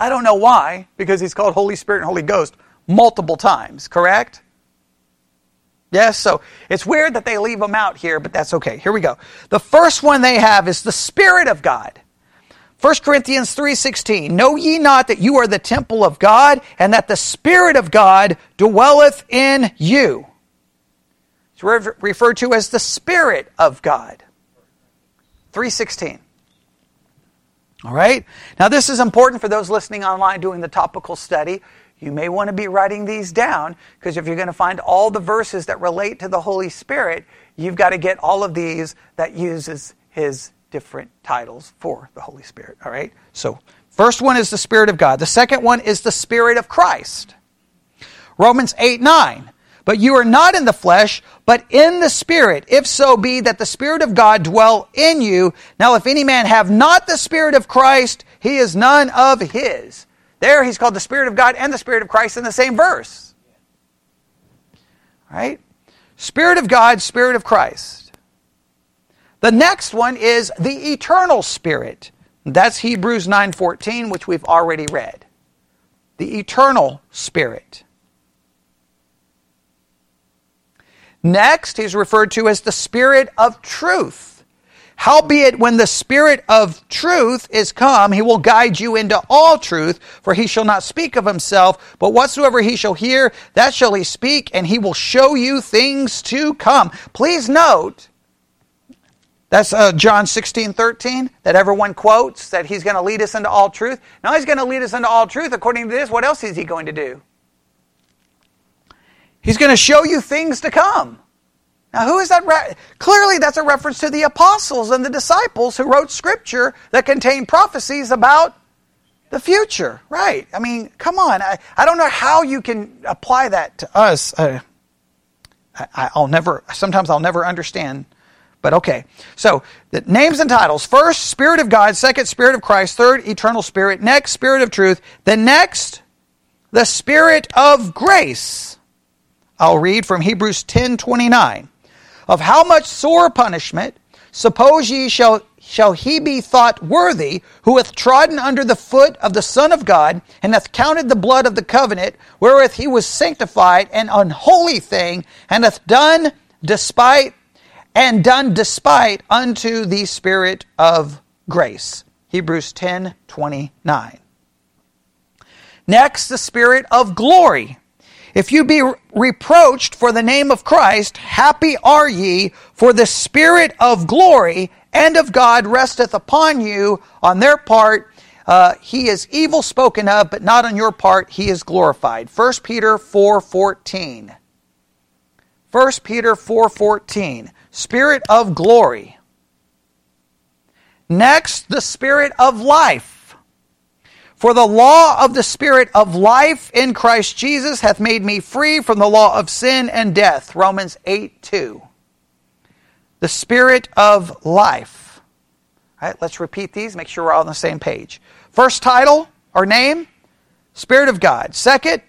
I don't know why, because he's called Holy Spirit and Holy Ghost multiple times, correct? Yes, so it's weird that they leave them out here, but that's okay. Here we go. The first one they have is the Spirit of God. 1 Corinthians 3:16 Know ye not that you are the temple of God and that the spirit of God dwelleth in you it's re- referred to as the Spirit of God. 316. All right? Now, this is important for those listening online doing the topical study. You may want to be writing these down because if you're going to find all the verses that relate to the Holy Spirit, you've got to get all of these that uses his different titles for the Holy Spirit. All right? So, first one is the Spirit of God. The second one is the Spirit of Christ. Romans 8 9. But you are not in the flesh, but in the Spirit, if so be that the Spirit of God dwell in you. Now, if any man have not the Spirit of Christ, he is none of his. There, he's called the Spirit of God and the Spirit of Christ in the same verse. Right? Spirit of God, Spirit of Christ. The next one is the eternal Spirit. That's Hebrews 9:14, which we've already read. The eternal Spirit. Next, he's referred to as the Spirit of truth. Howbeit, when the Spirit of truth is come, he will guide you into all truth, for he shall not speak of himself, but whatsoever he shall hear, that shall he speak, and he will show you things to come. Please note, that's uh, John 16, 13, that everyone quotes, that he's going to lead us into all truth. Now he's going to lead us into all truth. According to this, what else is he going to do? He's going to show you things to come. Now, who is that? Re- Clearly, that's a reference to the apostles and the disciples who wrote scripture that contained prophecies about the future. Right. I mean, come on. I, I don't know how you can apply that to us. I, I, I'll never, sometimes I'll never understand. But okay. So, the names and titles. First, Spirit of God. Second, Spirit of Christ. Third, Eternal Spirit. Next, Spirit of Truth. The next, the Spirit of Grace. I'll read from Hebrews 10 29 of how much sore punishment, suppose ye shall, shall he be thought worthy, who hath trodden under the foot of the Son of God, and hath counted the blood of the covenant, wherewith he was sanctified, an unholy thing, and hath done despite, and done despite unto the Spirit of grace. Hebrews 10 29. Next, the Spirit of glory. If you be reproached for the name of Christ, happy are ye, for the Spirit of glory and of God resteth upon you. On their part, uh, he is evil spoken of, but not on your part, he is glorified. 1 Peter 4.14. 1 Peter 4.14. Spirit of glory. Next, the Spirit of life. For the law of the Spirit of life in Christ Jesus hath made me free from the law of sin and death. Romans 8 2. The Spirit of life. All right, let's repeat these, make sure we're all on the same page. First title or name, Spirit of God. Second,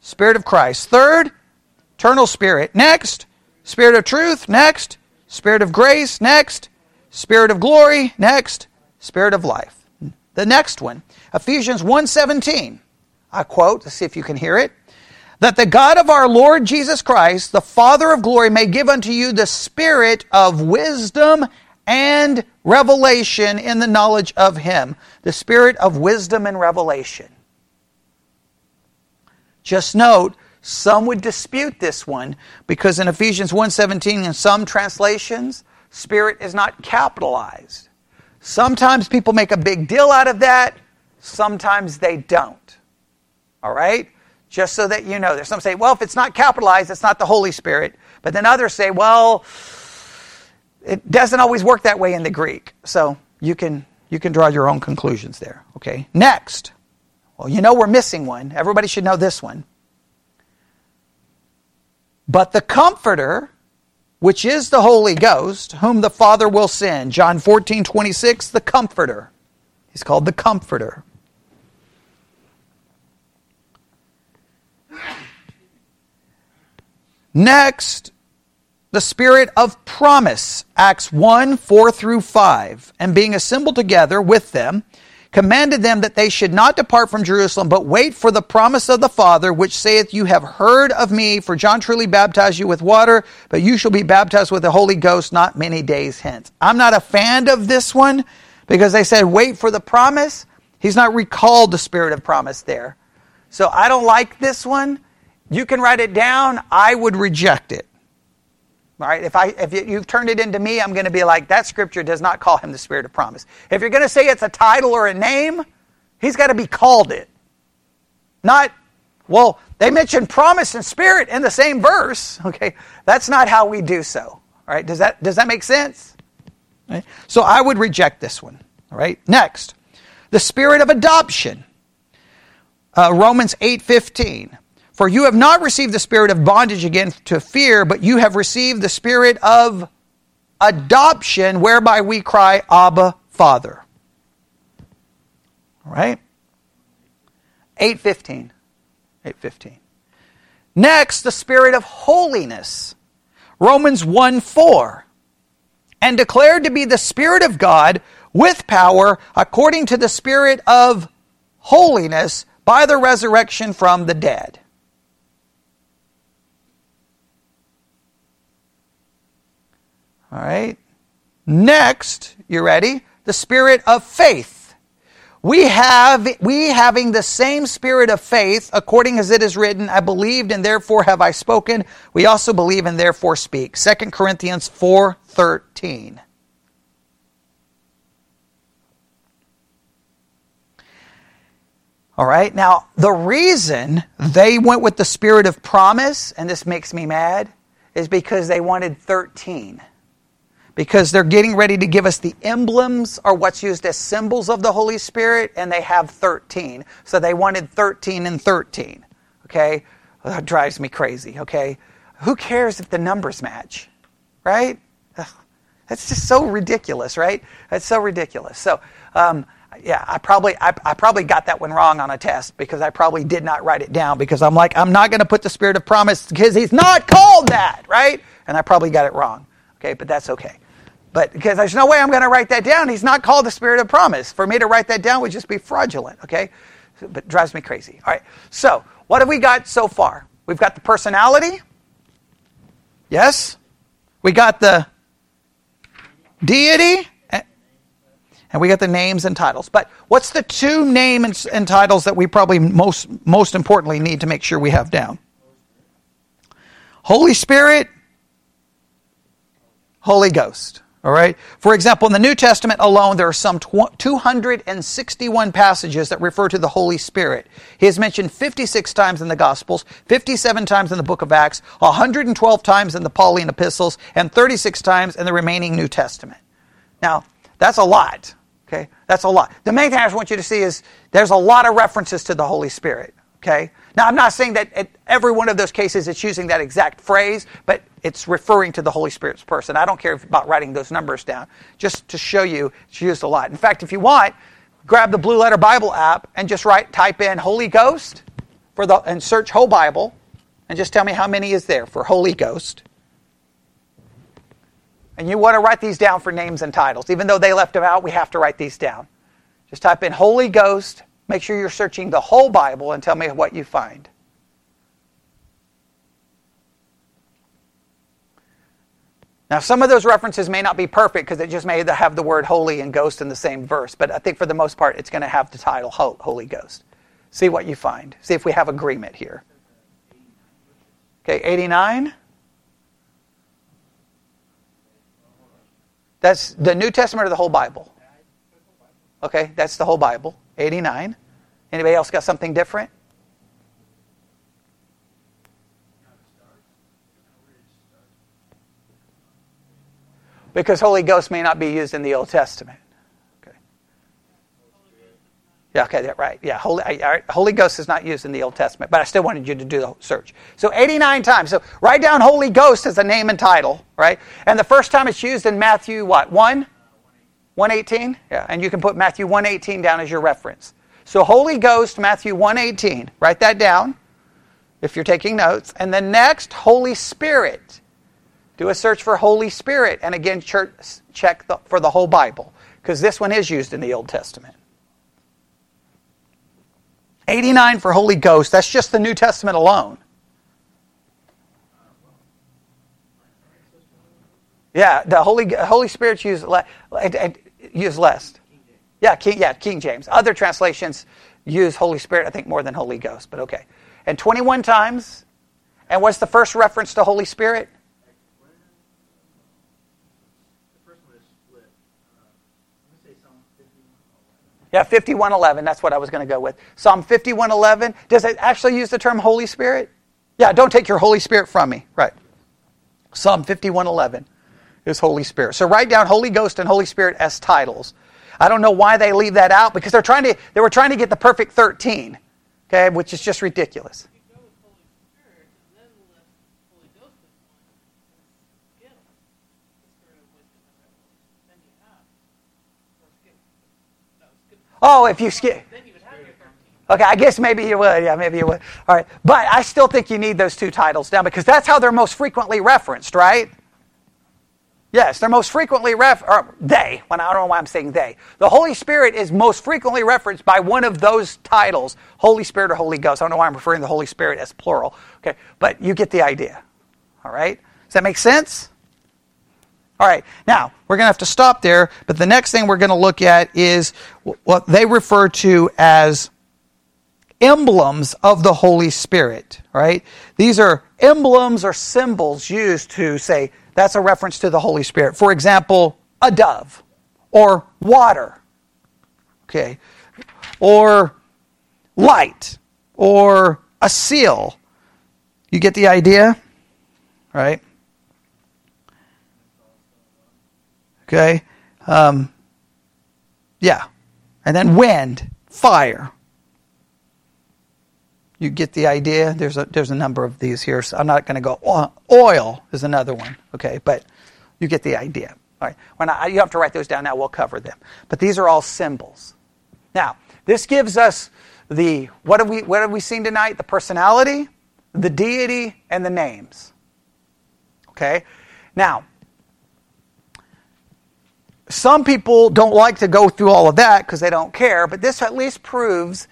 Spirit of Christ. Third, eternal Spirit. Next, Spirit of truth. Next, Spirit of grace. Next, Spirit of glory. Next, Spirit of life. The next one, Ephesians 1:17. I quote, let's see if you can hear it. That the God of our Lord Jesus Christ, the Father of glory, may give unto you the spirit of wisdom and revelation in the knowledge of him. The spirit of wisdom and revelation. Just note, some would dispute this one because in Ephesians 1:17 in some translations, spirit is not capitalized. Sometimes people make a big deal out of that, sometimes they don't. All right? Just so that you know. There's some say, well, if it's not capitalized, it's not the Holy Spirit. But then others say, well, it doesn't always work that way in the Greek. So you can you can draw your own conclusions there. Okay. Next. Well, you know we're missing one. Everybody should know this one. But the Comforter, which is the Holy Ghost, whom the Father will send. John 14, 26, the Comforter. He's called the Comforter. Next, the spirit of promise, Acts 1 4 through 5. And being assembled together with them, commanded them that they should not depart from Jerusalem, but wait for the promise of the Father, which saith, You have heard of me, for John truly baptized you with water, but you shall be baptized with the Holy Ghost not many days hence. I'm not a fan of this one because they said, Wait for the promise. He's not recalled the spirit of promise there. So I don't like this one. You can write it down. I would reject it. Right, if I if you've turned it into me, I'm going to be like that. Scripture does not call him the Spirit of promise. If you're going to say it's a title or a name, he's got to be called it. Not well. They mention promise and spirit in the same verse. Okay, that's not how we do so. All right, does that does that make sense? Right? So I would reject this one. All right, next, the spirit of adoption. Uh, Romans eight fifteen. For you have not received the spirit of bondage again to fear, but you have received the spirit of adoption, whereby we cry, Abba, Father. All right? 815. 815. Next, the spirit of holiness. Romans 1 4. And declared to be the Spirit of God with power according to the Spirit of holiness by the resurrection from the dead. All right. Next, you ready? The spirit of faith. We have we having the same spirit of faith, according as it is written, I believed and therefore have I spoken. We also believe and therefore speak. 2 Corinthians 4:13. All right. Now, the reason they went with the spirit of promise, and this makes me mad, is because they wanted 13. Because they're getting ready to give us the emblems or what's used as symbols of the Holy Spirit, and they have 13. So they wanted 13 and 13. Okay? That drives me crazy. Okay? Who cares if the numbers match? Right? That's just so ridiculous, right? That's so ridiculous. So, um, yeah, I probably I, I, probably got that one wrong on a test because I probably did not write it down because I'm like I'm not going to put the spirit of promise because he's not called that, right? And I probably got it wrong. Okay, but that's okay. But because there's no way I'm going to write that down. He's not called the spirit of promise. For me to write that down would just be fraudulent. Okay, but drives me crazy. All right. So what have we got so far? We've got the personality. Yes. We got the deity and we got the names and titles. But what's the two names and, and titles that we probably most most importantly need to make sure we have down? Holy Spirit, Holy Ghost. All right. For example, in the New Testament alone, there are some 261 passages that refer to the Holy Spirit. He is mentioned 56 times in the Gospels, 57 times in the book of Acts, 112 times in the Pauline epistles, and 36 times in the remaining New Testament. Now, that's a lot. Okay? That's a lot. The main thing I want you to see is there's a lot of references to the Holy Spirit. Okay? Now, I'm not saying that at every one of those cases it's using that exact phrase, but it's referring to the Holy Spirit's person. I don't care about writing those numbers down, just to show you it's used a lot. In fact, if you want, grab the Blue Letter Bible app and just write, type in Holy Ghost for the, and search Whole Bible, and just tell me how many is there for Holy Ghost. And you want to write these down for names and titles. Even though they left them out, we have to write these down. Just type in Holy Ghost. Make sure you're searching the whole Bible and tell me what you find. Now, some of those references may not be perfect because it just may have the word holy and ghost in the same verse, but I think for the most part it's going to have the title Holy Ghost. See what you find. See if we have agreement here. Okay, 89. That's the New Testament or the whole Bible? Okay, that's the whole Bible. 89. Anybody else got something different? Because Holy Ghost may not be used in the Old Testament. Okay. Yeah, okay, right. Yeah, Holy, Holy Ghost is not used in the Old Testament, but I still wanted you to do the search. So 89 times. So write down Holy Ghost as a name and title, right? And the first time it's used in Matthew, what, 1? 118? Yeah, and you can put Matthew 118 down as your reference. So Holy Ghost, Matthew 118. Write that down if you're taking notes. And then next, Holy Spirit. Do a search for Holy Spirit. And again, church, check the, for the whole Bible, because this one is used in the Old Testament. 89 for Holy Ghost. That's just the New Testament alone. Yeah, the Holy Holy Spirit's used le, used less. Yeah, King, yeah, King James. Other translations use Holy Spirit, I think, more than Holy Ghost, but okay. And 21 times. And what's the first reference to Holy Spirit? Uh, yeah, 5111. That's what I was going to go with. Psalm 5111. Does it actually use the term Holy Spirit? Yeah, don't take your Holy Spirit from me. Right. Psalm 5111 is Holy Spirit. So write down Holy Ghost and Holy Spirit as titles. I don't know why they leave that out because they're trying to they were trying to get the perfect 13. Okay, which is just ridiculous. Oh, if you skip. Okay, I guess maybe you would. Yeah, maybe you would. All right. But I still think you need those two titles down because that's how they're most frequently referenced, right? Yes, they're most frequently ref they, when I don't know why I'm saying they. The Holy Spirit is most frequently referenced by one of those titles, Holy Spirit or Holy Ghost. I don't know why I'm referring to the Holy Spirit as plural. Okay, but you get the idea. All right? Does that make sense? All right, now we're going to have to stop there, but the next thing we're going to look at is what they refer to as emblems of the Holy Spirit, right? These are emblems or symbols used to say that's a reference to the Holy Spirit. For example, a dove or water, okay, or light or a seal. You get the idea, right? Okay. Um, yeah. And then wind, fire. You get the idea? There's a, there's a number of these here. So I'm not going to go. Oil is another one. Okay. But you get the idea. All right. When I, you have to write those down now. We'll cover them. But these are all symbols. Now, this gives us the what have we what have we seen tonight? The personality, the deity, and the names. Okay? Now, some people don't like to go through all of that because they don't care, but this at least proves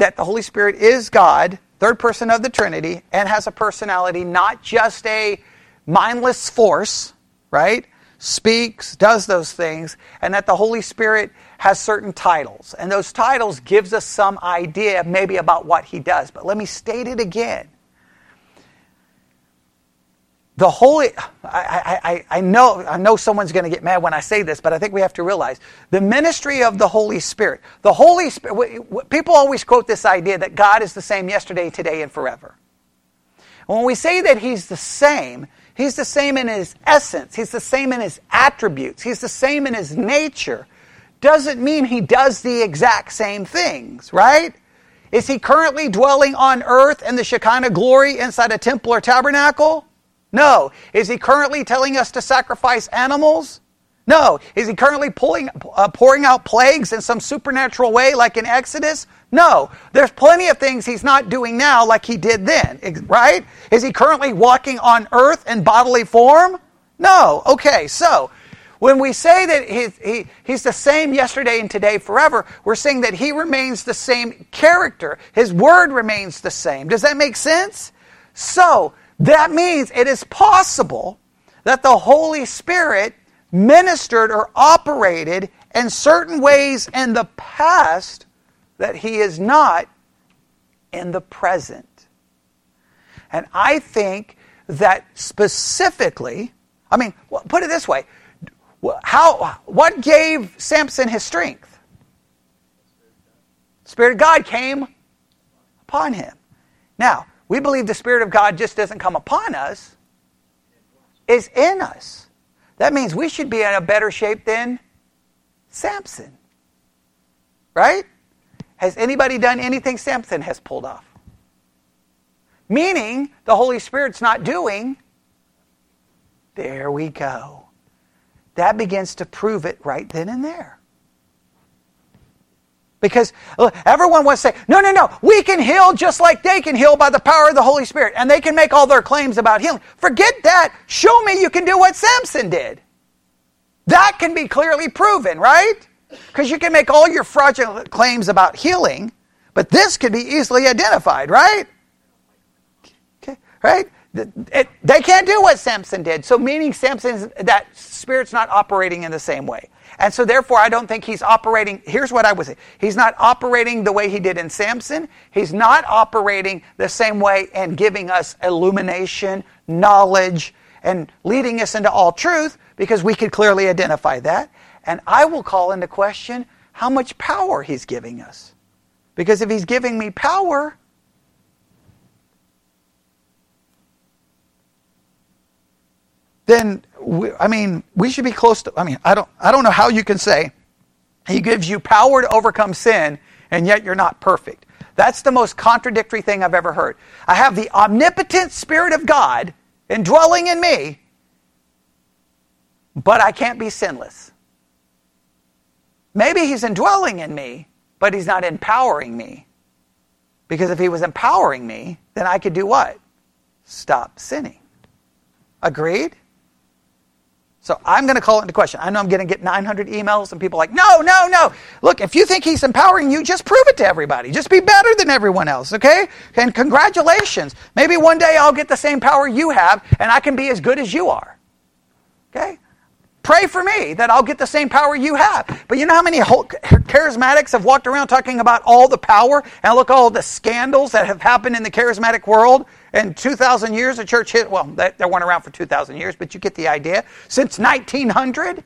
that the Holy Spirit is God, third person of the Trinity, and has a personality, not just a mindless force, right? Speaks, does those things, and that the Holy Spirit has certain titles. And those titles gives us some idea maybe about what he does. But let me state it again the Holy, I, I, I, know, I know someone's going to get mad when I say this, but I think we have to realize the ministry of the Holy Spirit. The Holy Spirit, people always quote this idea that God is the same yesterday, today, and forever. When we say that He's the same, He's the same in His essence, He's the same in His attributes, He's the same in His nature, doesn't mean He does the exact same things, right? Is He currently dwelling on earth in the Shekinah glory inside a temple or tabernacle? No. Is he currently telling us to sacrifice animals? No. Is he currently pulling, uh, pouring out plagues in some supernatural way like in Exodus? No. There's plenty of things he's not doing now like he did then, right? Is he currently walking on earth in bodily form? No. Okay, so when we say that he, he, he's the same yesterday and today forever, we're saying that he remains the same character. His word remains the same. Does that make sense? So, that means it is possible that the Holy Spirit ministered or operated in certain ways in the past that he is not in the present. And I think that specifically, I mean, put it this way how, what gave Samson his strength? Spirit of God came upon him. Now, we believe the Spirit of God just doesn't come upon us, is in us. That means we should be in a better shape than Samson. Right? Has anybody done anything Samson has pulled off? Meaning the Holy Spirit's not doing. There we go. That begins to prove it right then and there. Because uh, everyone wants to say, no, no, no, we can heal just like they can heal by the power of the Holy Spirit. And they can make all their claims about healing. Forget that. Show me you can do what Samson did. That can be clearly proven, right? Because you can make all your fraudulent claims about healing, but this can be easily identified, right? Okay, right? It, they can't do what Samson did. So, meaning Samson, that spirit's not operating in the same way. And so, therefore, I don't think he's operating. Here's what I would say He's not operating the way he did in Samson. He's not operating the same way and giving us illumination, knowledge, and leading us into all truth because we could clearly identify that. And I will call into question how much power he's giving us. Because if he's giving me power, then we, I mean, we should be close to. I mean, I don't, I don't know how you can say He gives you power to overcome sin, and yet you're not perfect. That's the most contradictory thing I've ever heard. I have the omnipotent Spirit of God indwelling in me, but I can't be sinless. Maybe He's indwelling in me, but He's not empowering me. Because if He was empowering me, then I could do what? Stop sinning. Agreed? So I'm going to call it into question. I know I'm going to get 900 emails and people like, no, no, no. Look, if you think he's empowering you, just prove it to everybody. Just be better than everyone else, okay? And congratulations. Maybe one day I'll get the same power you have and I can be as good as you are. Okay? pray for me that I'll get the same power you have. But you know how many charismatics have walked around talking about all the power and look all the scandals that have happened in the charismatic world? In 2,000 years, the church hit, well, they, weren't around for 2,000 years, but you get the idea. Since 1900,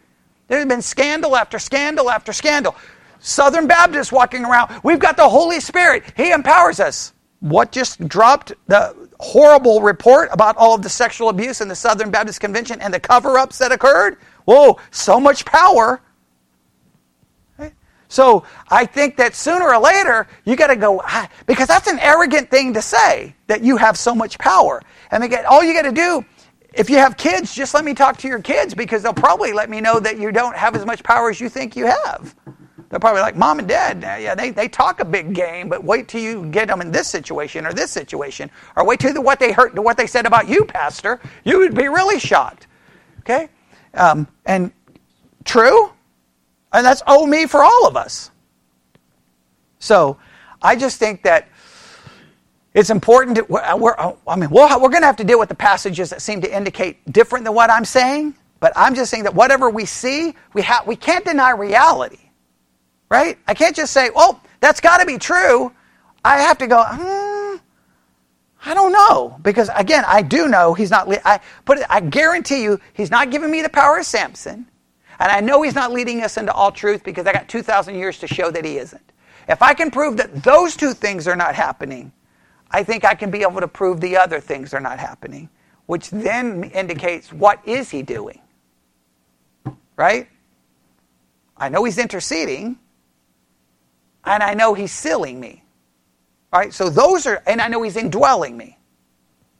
there's been scandal after scandal after scandal. Southern Baptists walking around, we've got the Holy Spirit. He empowers us. What just dropped the horrible report about all of the sexual abuse in the Southern Baptist Convention and the cover ups that occurred? Whoa, so much power. So I think that sooner or later you got to go ah, because that's an arrogant thing to say that you have so much power. And all you got to do if you have kids, just let me talk to your kids because they'll probably let me know that you don't have as much power as you think you have. They're probably like, Mom and Dad, yeah, they, they talk a big game, but wait till you get them in this situation or this situation, or wait till the, what they heard, what they said about you, Pastor. You would be really shocked. Okay, um, and true, and that's oh me for all of us. So, I just think that it's important. To, we're, I mean, we're, we're going to have to deal with the passages that seem to indicate different than what I'm saying. But I'm just saying that whatever we see, we, ha- we can't deny reality. Right? I can't just say, oh, that's got to be true. I have to go, hmm, I don't know. Because again, I do know he's not, I, but I guarantee you, he's not giving me the power of Samson. And I know he's not leading us into all truth because I got 2,000 years to show that he isn't. If I can prove that those two things are not happening, I think I can be able to prove the other things are not happening, which then indicates what is he doing? Right? I know he's interceding, and I know he's sealing me. Right? So those are, and I know he's indwelling me.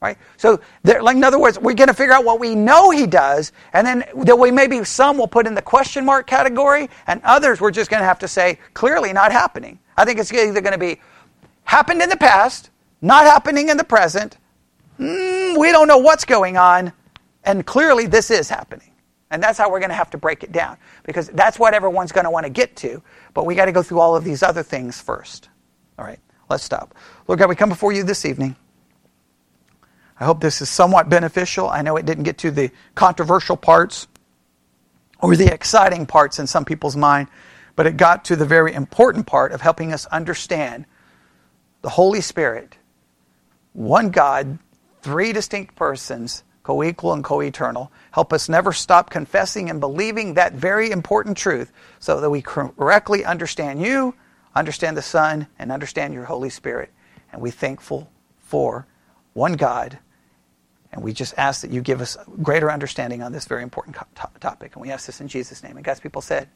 Right? So, there, like in other words, we're going to figure out what we know he does, and then there we maybe some will put in the question mark category, and others we're just going to have to say clearly not happening. I think it's either going to be happened in the past, not happening in the present. Mm, we don't know what's going on, and clearly this is happening. And that's how we're going to have to break it down because that's what everyone's going to want to get to. But we got to go through all of these other things first. All right, let's stop. Lord God, we come before you this evening. I hope this is somewhat beneficial. I know it didn't get to the controversial parts or the exciting parts in some people's mind, but it got to the very important part of helping us understand the Holy Spirit, one God, three distinct persons, co equal and co eternal. Help us never stop confessing and believing that very important truth so that we correctly understand you, understand the Son, and understand your Holy Spirit. And we thankful for one God. And we just ask that you give us greater understanding on this very important topic. And we ask this in Jesus' name. And God's people said,